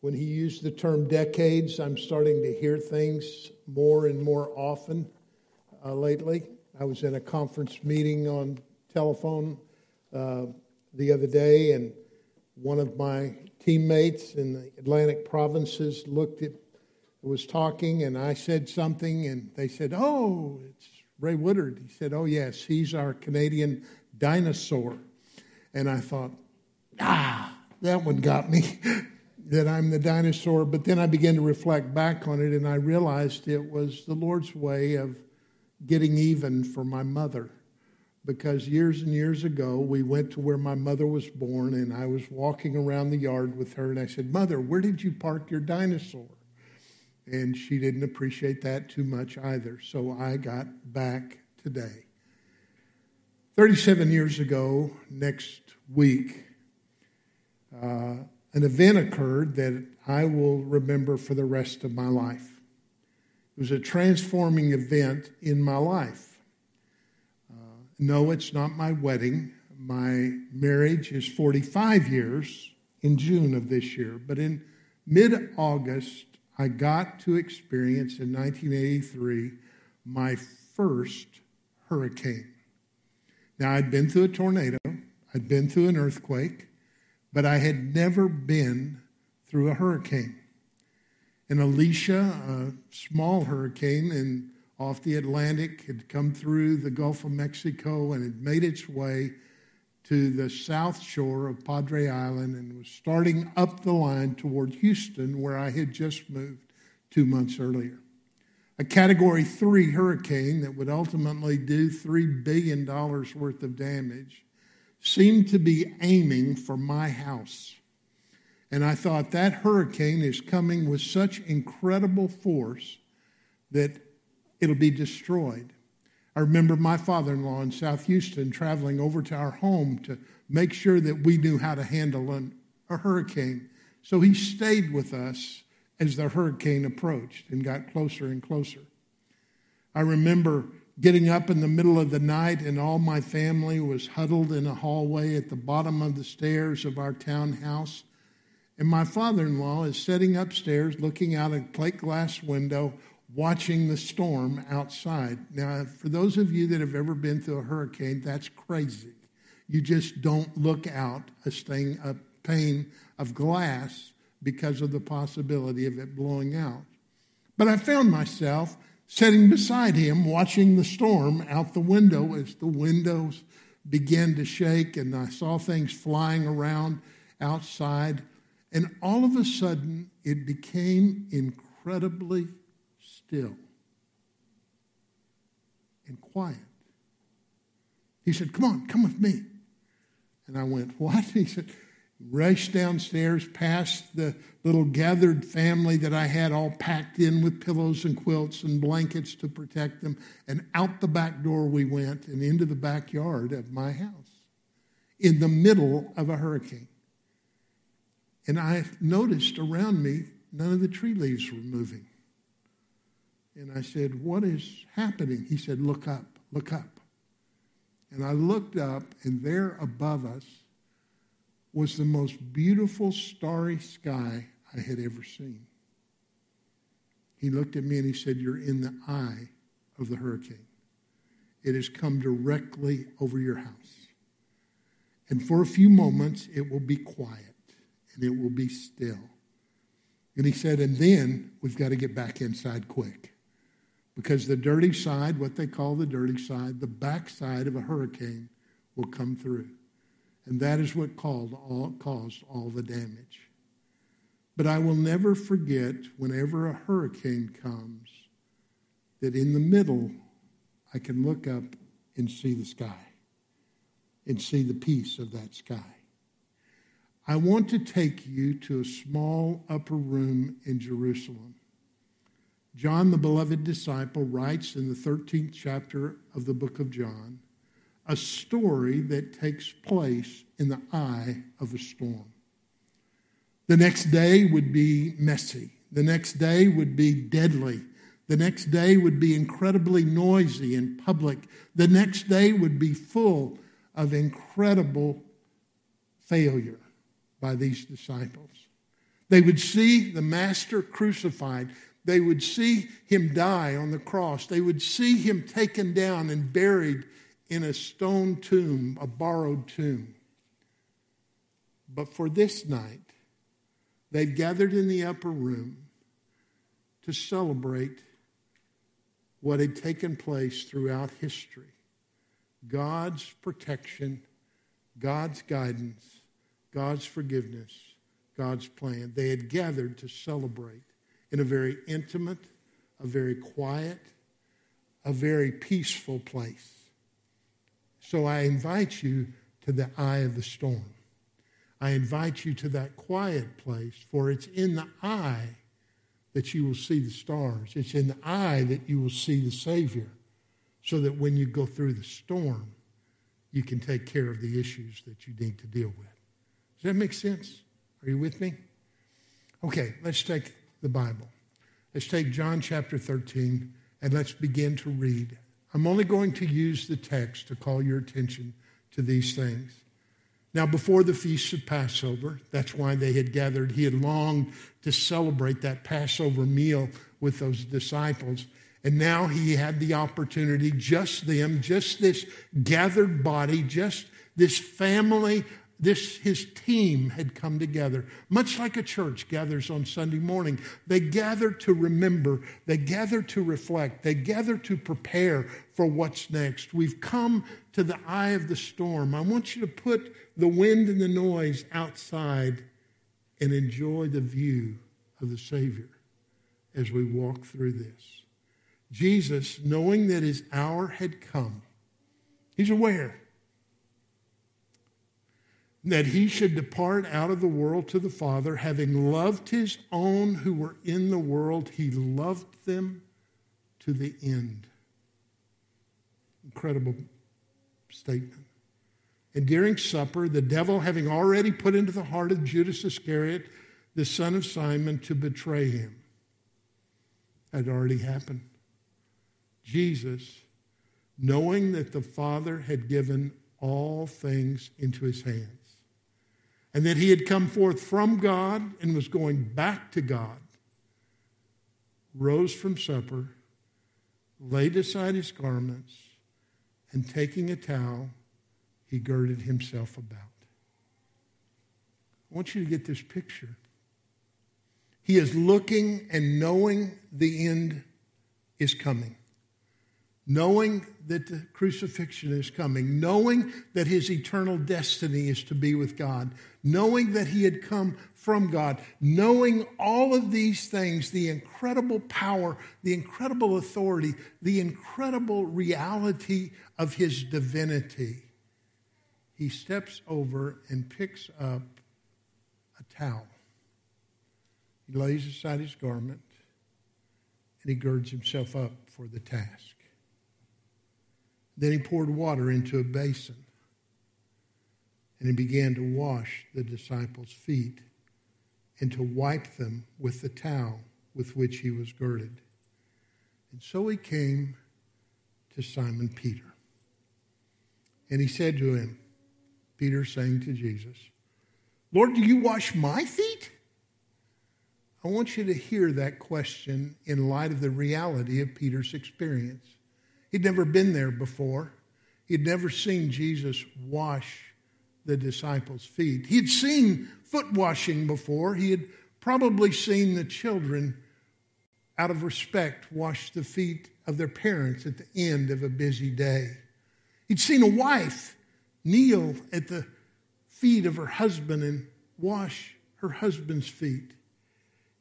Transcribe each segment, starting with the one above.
When he used the term decades, I'm starting to hear things more and more often uh, lately. I was in a conference meeting on telephone uh, the other day, and one of my teammates in the Atlantic provinces looked at, was talking, and I said something, and they said, "Oh, it's Ray Woodard." He said, "Oh yes, he's our Canadian dinosaur," and I thought, ah, that one got me. that I'm the dinosaur, but then I began to reflect back on it and I realized it was the Lord's way of getting even for my mother because years and years ago, we went to where my mother was born, and I was walking around the yard with her, and I said, Mother, where did you park your dinosaur? And she didn't appreciate that too much either. So I got back today. 37 years ago, next week, uh, an event occurred that I will remember for the rest of my life. It was a transforming event in my life. Uh, no, it's not my wedding. My marriage is 45 years in June of this year. But in mid August, I got to experience in 1983 my first hurricane. Now, I'd been through a tornado, I'd been through an earthquake, but I had never been through a hurricane. And Alicia, a small hurricane, and off the Atlantic, had come through the Gulf of Mexico and had made its way to the south shore of Padre Island and was starting up the line toward Houston, where I had just moved two months earlier. A category three hurricane that would ultimately do $3 billion worth of damage seemed to be aiming for my house. And I thought that hurricane is coming with such incredible force that it'll be destroyed. I remember my father in law in South Houston traveling over to our home to make sure that we knew how to handle an, a hurricane. So he stayed with us as the hurricane approached and got closer and closer. I remember getting up in the middle of the night, and all my family was huddled in a hallway at the bottom of the stairs of our townhouse. And my father in law is sitting upstairs looking out a plate glass window, watching the storm outside. Now, for those of you that have ever been through a hurricane, that's crazy. You just don't look out a, stain, a pane of glass because of the possibility of it blowing out. But I found myself sitting beside him watching the storm out the window as the windows began to shake and I saw things flying around outside. And all of a sudden, it became incredibly still and quiet. He said, Come on, come with me. And I went, What? He said, Rushed downstairs past the little gathered family that I had all packed in with pillows and quilts and blankets to protect them. And out the back door we went and into the backyard of my house in the middle of a hurricane. And I noticed around me none of the tree leaves were moving. And I said, What is happening? He said, Look up, look up. And I looked up, and there above us was the most beautiful starry sky I had ever seen. He looked at me and he said, You're in the eye of the hurricane. It has come directly over your house. And for a few moments, it will be quiet and it will be still. And he said, And then we've got to get back inside quick. Because the dirty side, what they call the dirty side, the backside of a hurricane will come through. And that is what all, caused all the damage. But I will never forget whenever a hurricane comes that in the middle I can look up and see the sky and see the peace of that sky. I want to take you to a small upper room in Jerusalem. John, the beloved disciple, writes in the 13th chapter of the book of John a story that takes place in the eye of a storm. The next day would be messy. The next day would be deadly. The next day would be incredibly noisy and public. The next day would be full of incredible failure by these disciples. They would see the Master crucified. They would see him die on the cross. They would see him taken down and buried in a stone tomb, a borrowed tomb. But for this night, they've gathered in the upper room to celebrate what had taken place throughout history God's protection, God's guidance, God's forgiveness, God's plan. They had gathered to celebrate in a very intimate, a very quiet, a very peaceful place. So I invite you to the eye of the storm. I invite you to that quiet place, for it's in the eye that you will see the stars. It's in the eye that you will see the Savior, so that when you go through the storm, you can take care of the issues that you need to deal with. Does that make sense? Are you with me? Okay, let's take the Bible. Let's take John chapter 13 and let's begin to read. I'm only going to use the text to call your attention to these things. Now, before the feast of Passover, that's why they had gathered. He had longed to celebrate that Passover meal with those disciples. And now he had the opportunity, just them, just this gathered body, just this family this his team had come together much like a church gathers on sunday morning. They gather to remember they gather to reflect they gather to prepare for what's next. We've come to the eye of the storm. I want you to put the wind and the noise outside and enjoy the view of the savior as we walk through this. Jesus knowing that his hour had come he's aware that he should depart out of the world to the Father, having loved his own who were in the world, he loved them to the end. Incredible statement. And during supper, the devil, having already put into the heart of Judas Iscariot, the son of Simon, to betray him, had already happened. Jesus, knowing that the Father had given all things into his hands, and that he had come forth from God and was going back to God, rose from supper, laid aside his garments, and taking a towel, he girded himself about. I want you to get this picture. He is looking and knowing the end is coming knowing that the crucifixion is coming, knowing that his eternal destiny is to be with God, knowing that he had come from God, knowing all of these things, the incredible power, the incredible authority, the incredible reality of his divinity, he steps over and picks up a towel. He lays aside his garment and he girds himself up for the task. Then he poured water into a basin and he began to wash the disciples' feet and to wipe them with the towel with which he was girded. And so he came to Simon Peter. And he said to him, Peter saying to Jesus, Lord, do you wash my feet? I want you to hear that question in light of the reality of Peter's experience. He'd never been there before. He'd never seen Jesus wash the disciples' feet. He'd seen foot washing before. He had probably seen the children, out of respect, wash the feet of their parents at the end of a busy day. He'd seen a wife kneel at the feet of her husband and wash her husband's feet.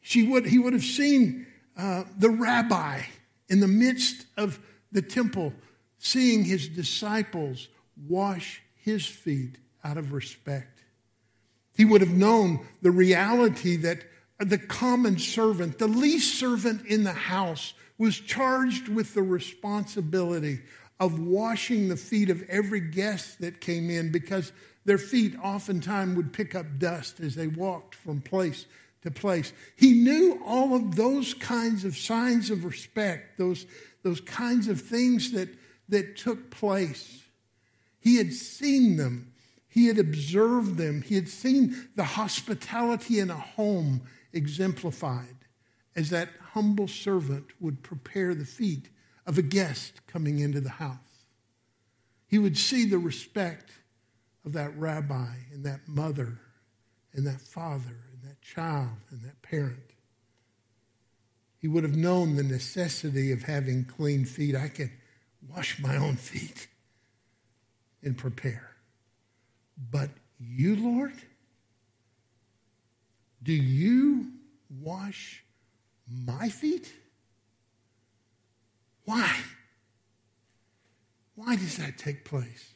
She would, he would have seen uh, the rabbi in the midst of the temple, seeing his disciples wash his feet out of respect. He would have known the reality that the common servant, the least servant in the house, was charged with the responsibility of washing the feet of every guest that came in because their feet oftentimes would pick up dust as they walked from place to place. He knew all of those kinds of signs of respect, those, those kinds of things that, that took place. He had seen them. He had observed them. He had seen the hospitality in a home exemplified as that humble servant would prepare the feet of a guest coming into the house. He would see the respect of that rabbi and that mother and that father that child and that parent. He would have known the necessity of having clean feet. I can wash my own feet and prepare. But you, Lord, do you wash my feet? Why? Why does that take place?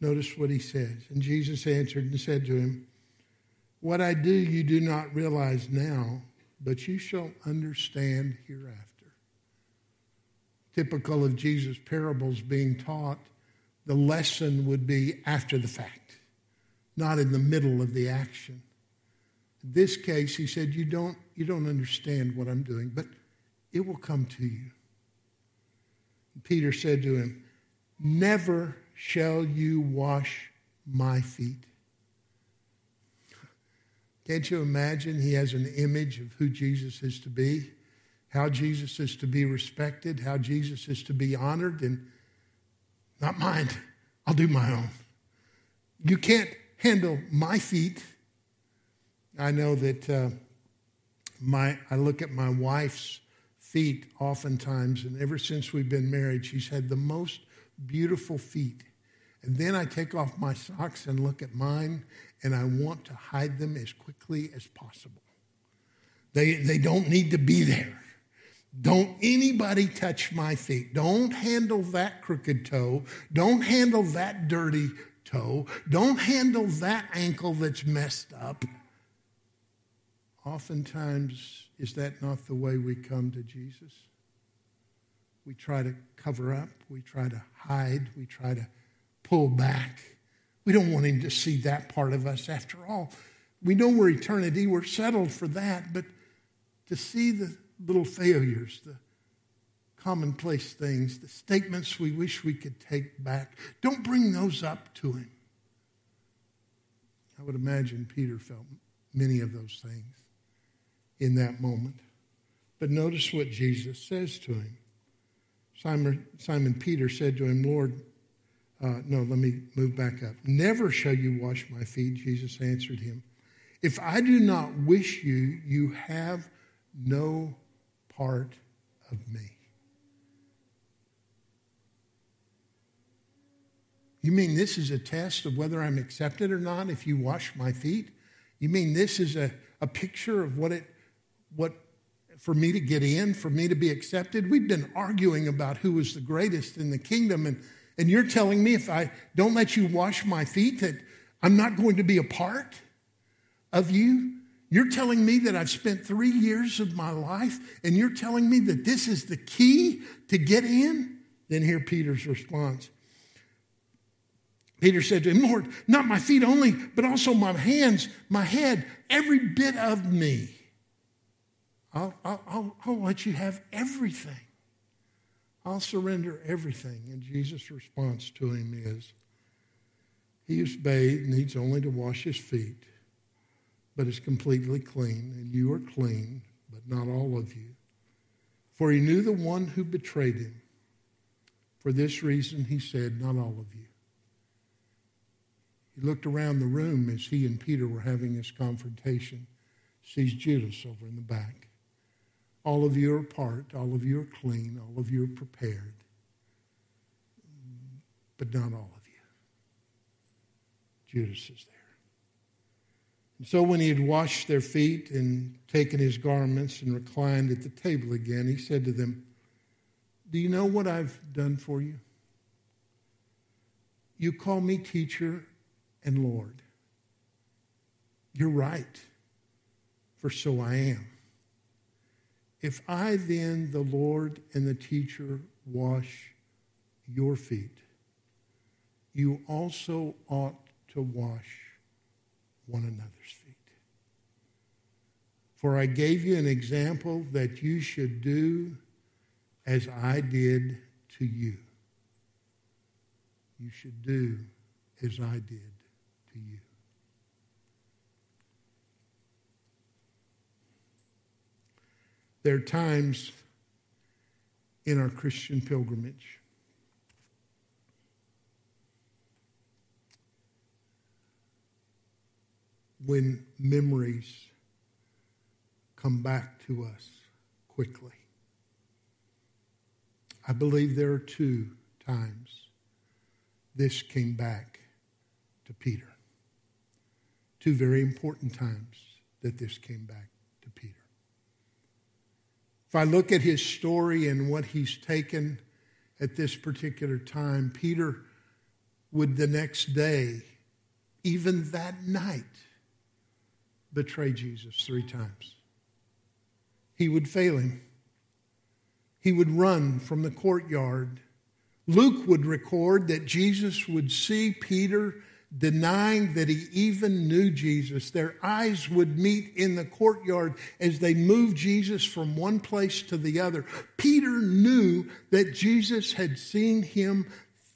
Notice what he says. And Jesus answered and said to him, What I do you do not realize now, but you shall understand hereafter. Typical of Jesus' parables being taught, the lesson would be after the fact, not in the middle of the action. In this case, he said, You don't, you don't understand what I'm doing, but it will come to you. Peter said to him, Never shall you wash my feet. Can't you imagine? He has an image of who Jesus is to be, how Jesus is to be respected, how Jesus is to be honored, and not mine. I'll do my own. You can't handle my feet. I know that uh, my I look at my wife's feet oftentimes, and ever since we've been married, she's had the most beautiful feet. And then I take off my socks and look at mine, and I want to hide them as quickly as possible. They, they don't need to be there. Don't anybody touch my feet. Don't handle that crooked toe. Don't handle that dirty toe. Don't handle that ankle that's messed up. Oftentimes, is that not the way we come to Jesus? We try to cover up, we try to hide, we try to pull back. We don't want him to see that part of us after all. We know we're eternity, we're settled for that, but to see the little failures, the commonplace things, the statements we wish we could take back, don't bring those up to him. I would imagine Peter felt many of those things in that moment. But notice what Jesus says to him. Simon, Simon Peter said to him, Lord, uh, no, let me move back up. Never shall you wash my feet, Jesus answered him. If I do not wish you, you have no part of me. You mean this is a test of whether I'm accepted or not if you wash my feet? You mean this is a, a picture of what it what for me to get in, for me to be accepted? We've been arguing about who was the greatest in the kingdom and and you're telling me if I don't let you wash my feet that I'm not going to be a part of you? You're telling me that I've spent three years of my life and you're telling me that this is the key to get in? Then hear Peter's response. Peter said to him, Lord, not my feet only, but also my hands, my head, every bit of me. I'll, I'll, I'll, let you have everything. I'll surrender everything. And Jesus' response to him is, He who's bathed needs only to wash his feet, but is completely clean, and you are clean, but not all of you. For he knew the one who betrayed him. For this reason, he said, Not all of you. He looked around the room as he and Peter were having this confrontation, sees Judas over in the back. All of you are part, all of you are clean, all of you are prepared, but not all of you. Judas is there. And so when he had washed their feet and taken his garments and reclined at the table again, he said to them, Do you know what I've done for you? You call me teacher and Lord. You're right, for so I am. If I then, the Lord and the teacher, wash your feet, you also ought to wash one another's feet. For I gave you an example that you should do as I did to you. You should do as I did to you. There are times in our Christian pilgrimage when memories come back to us quickly. I believe there are two times this came back to Peter. Two very important times that this came back. If I look at his story and what he's taken at this particular time, Peter would the next day, even that night, betray Jesus three times. He would fail him. He would run from the courtyard. Luke would record that Jesus would see Peter denying that he even knew Jesus. Their eyes would meet in the courtyard as they moved Jesus from one place to the other. Peter knew that Jesus had seen him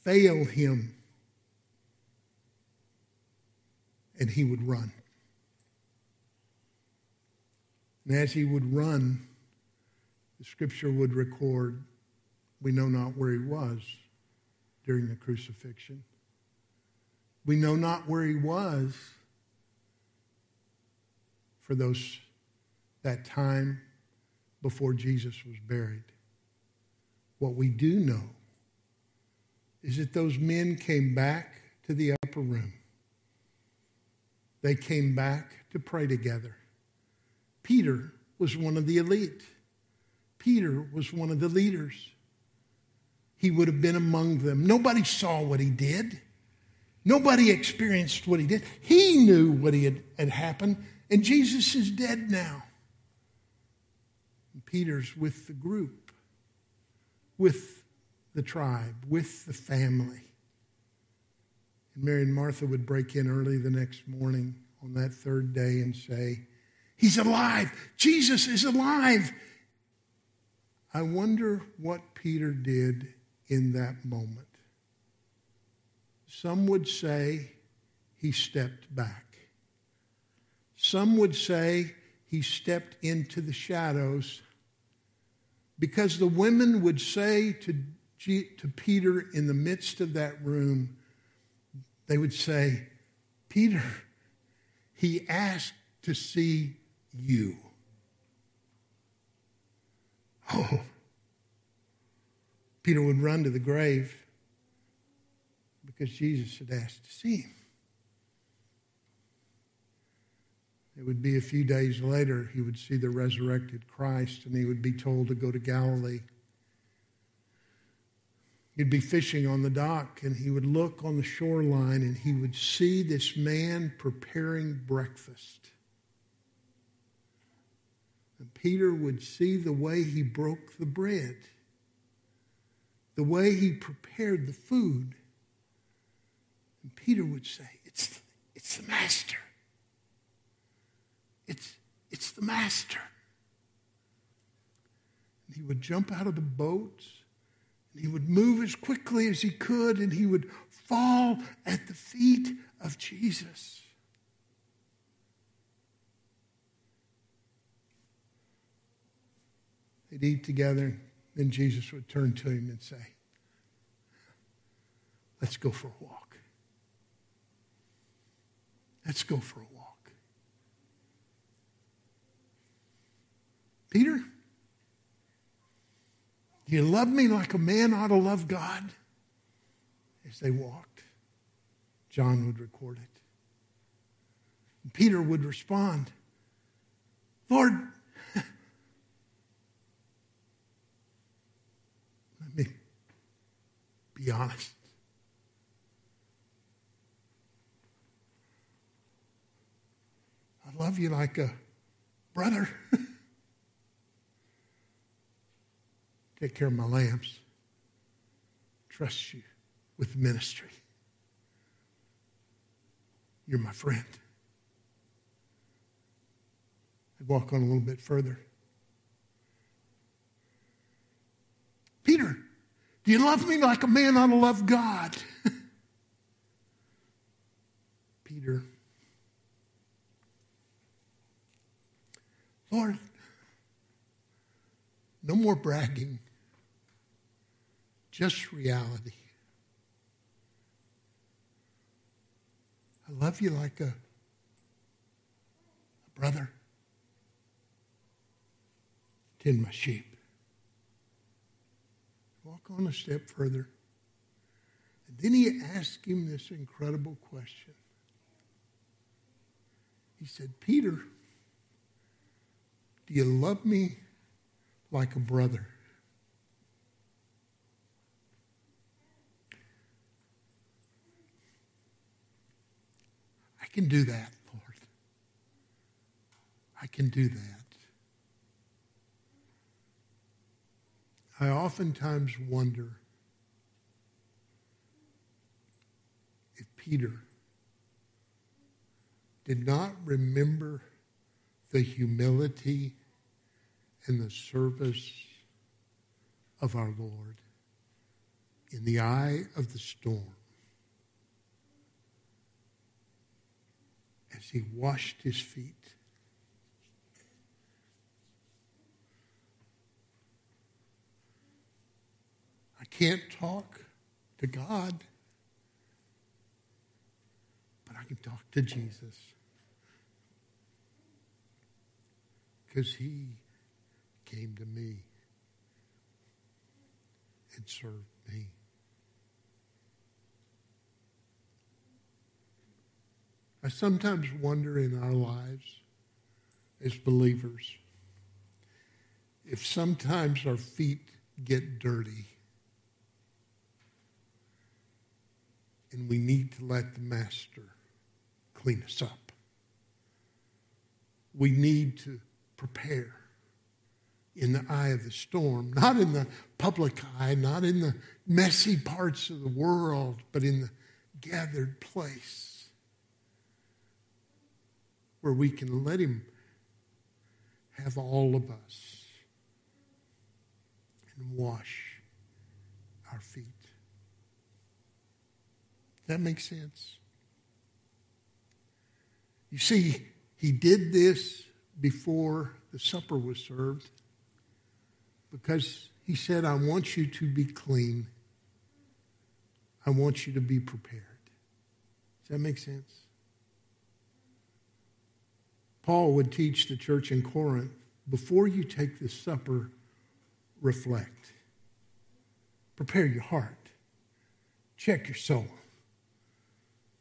fail him. And he would run. And as he would run, the scripture would record we know not where he was during the crucifixion. We know not where he was for those that time before Jesus was buried. What we do know is that those men came back to the upper room. They came back to pray together. Peter was one of the elite. Peter was one of the leaders. He would have been among them. Nobody saw what he did. Nobody experienced what he did. He knew what he had, had happened, and Jesus is dead now. And Peter's with the group, with the tribe, with the family. And Mary and Martha would break in early the next morning on that third day and say, He's alive. Jesus is alive. I wonder what Peter did in that moment. Some would say he stepped back. Some would say he stepped into the shadows because the women would say to, G- to Peter in the midst of that room, they would say, Peter, he asked to see you. Oh, Peter would run to the grave because Jesus had asked to see him. It would be a few days later he would see the resurrected Christ and he would be told to go to Galilee. He'd be fishing on the dock and he would look on the shoreline and he would see this man preparing breakfast. And Peter would see the way he broke the bread, the way he prepared the food. Peter would say, It's, it's the master. It's, it's the master. And he would jump out of the boat and he would move as quickly as he could and he would fall at the feet of Jesus. They'd eat together, then Jesus would turn to him and say, Let's go for a walk. Let's go for a walk. Peter, you love me like a man ought to love God? As they walked, John would record it. And Peter would respond, Lord, let me be honest. I love you like a brother. Take care of my lambs. Trust you with ministry. You're my friend. I'd walk on a little bit further. Peter, do you love me like a man ought to love God? Peter Lord, no more bragging, just reality. I love you like a, a brother. Tend my sheep. Walk on a step further. And then he asked him this incredible question. He said, Peter, do you love me like a brother? I can do that, Lord. I can do that. I oftentimes wonder if Peter did not remember the humility and the service of our Lord in the eye of the storm as he washed his feet. I can't talk to God, but I can talk to Jesus. Because he came to me and served me. I sometimes wonder in our lives as believers if sometimes our feet get dirty and we need to let the Master clean us up. We need to prepare in the eye of the storm, not in the public eye, not in the messy parts of the world, but in the gathered place where we can let Him have all of us and wash our feet. That makes sense. You see, He did this before the supper was served because he said, I want you to be clean. I want you to be prepared. Does that make sense? Paul would teach the church in Corinth before you take the supper, reflect. Prepare your heart. Check your soul.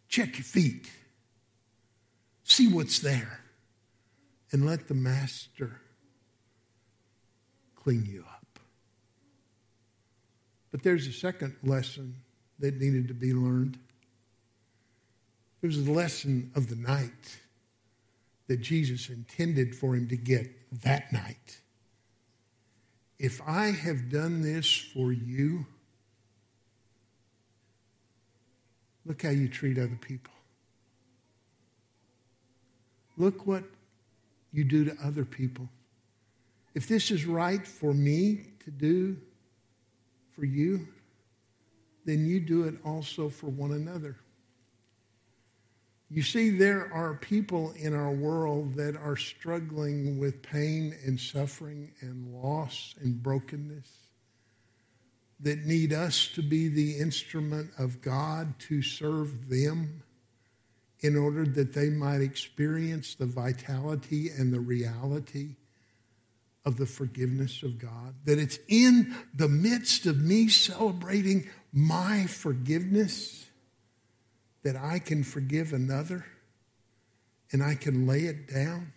Check your feet. See what's there. And let the master clean you up. But there's a second lesson that needed to be learned. It was a lesson of the night that Jesus intended for him to get that night. If I have done this for you, look how you treat other people. Look what you do to other people. If this is right for me to do for you, then you do it also for one another. You see, there are people in our world that are struggling with pain and suffering and loss and brokenness that need us to be the instrument of God to serve them in order that they might experience the vitality and the reality of the forgiveness of God. That it's in the midst of me celebrating my forgiveness that I can forgive another and I can lay it down.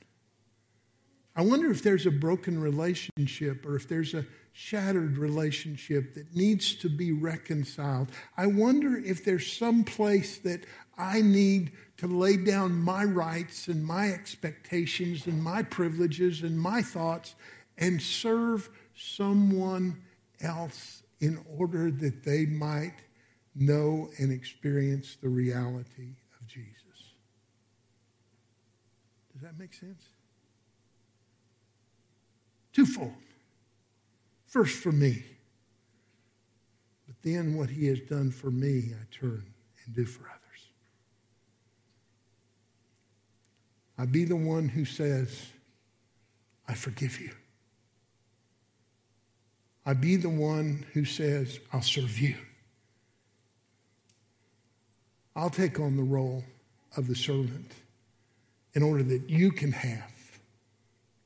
I wonder if there's a broken relationship or if there's a shattered relationship that needs to be reconciled. I wonder if there's some place that I need to lay down my rights and my expectations and my privileges and my thoughts and serve someone else in order that they might know and experience the reality of Jesus. Does that make sense? Twofold. First for me, but then what he has done for me, I turn and do for others. I be the one who says, I forgive you. I be the one who says, I'll serve you. I'll take on the role of the servant in order that you can have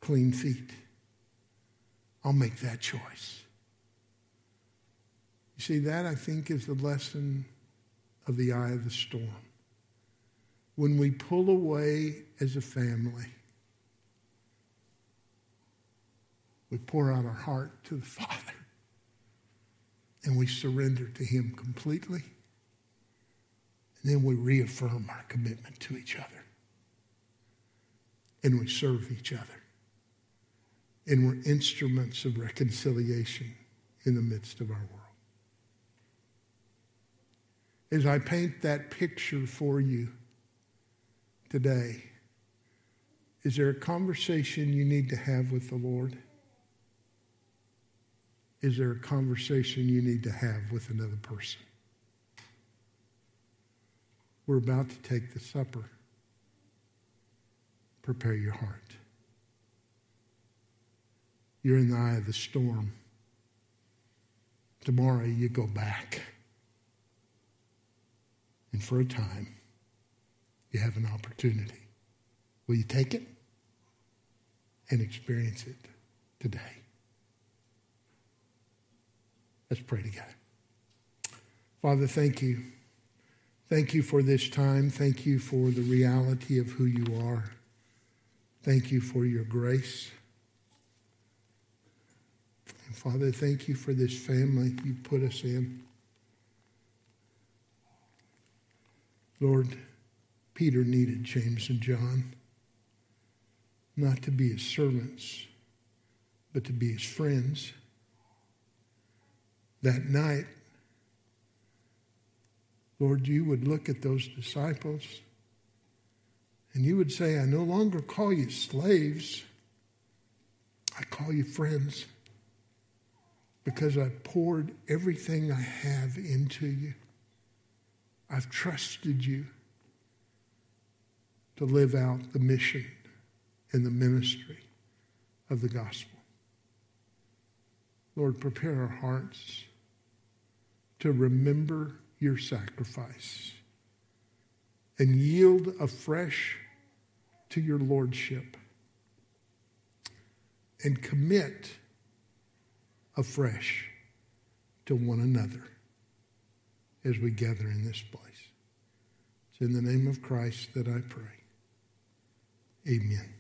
clean feet. I'll make that choice. You see, that I think is the lesson of the eye of the storm. When we pull away as a family, we pour out our heart to the Father and we surrender to Him completely. And then we reaffirm our commitment to each other. And we serve each other. And we're instruments of reconciliation in the midst of our world. As I paint that picture for you today, is there a conversation you need to have with the Lord? Is there a conversation you need to have with another person? We're about to take the supper. Prepare your heart. You're in the eye of the storm. Tomorrow you go back. And for a time, you have an opportunity. Will you take it and experience it today? Let's pray together. Father, thank you. Thank you for this time. Thank you for the reality of who you are. Thank you for your grace. And Father, thank you for this family you put us in. Lord, Peter needed James and John not to be his servants, but to be his friends. That night, Lord, you would look at those disciples and you would say, I no longer call you slaves, I call you friends because I poured everything I have into you. I've trusted you to live out the mission and the ministry of the gospel. Lord, prepare our hearts to remember your sacrifice and yield afresh to your lordship and commit afresh to one another as we gather in this place. It's in the name of Christ that I pray. Amen.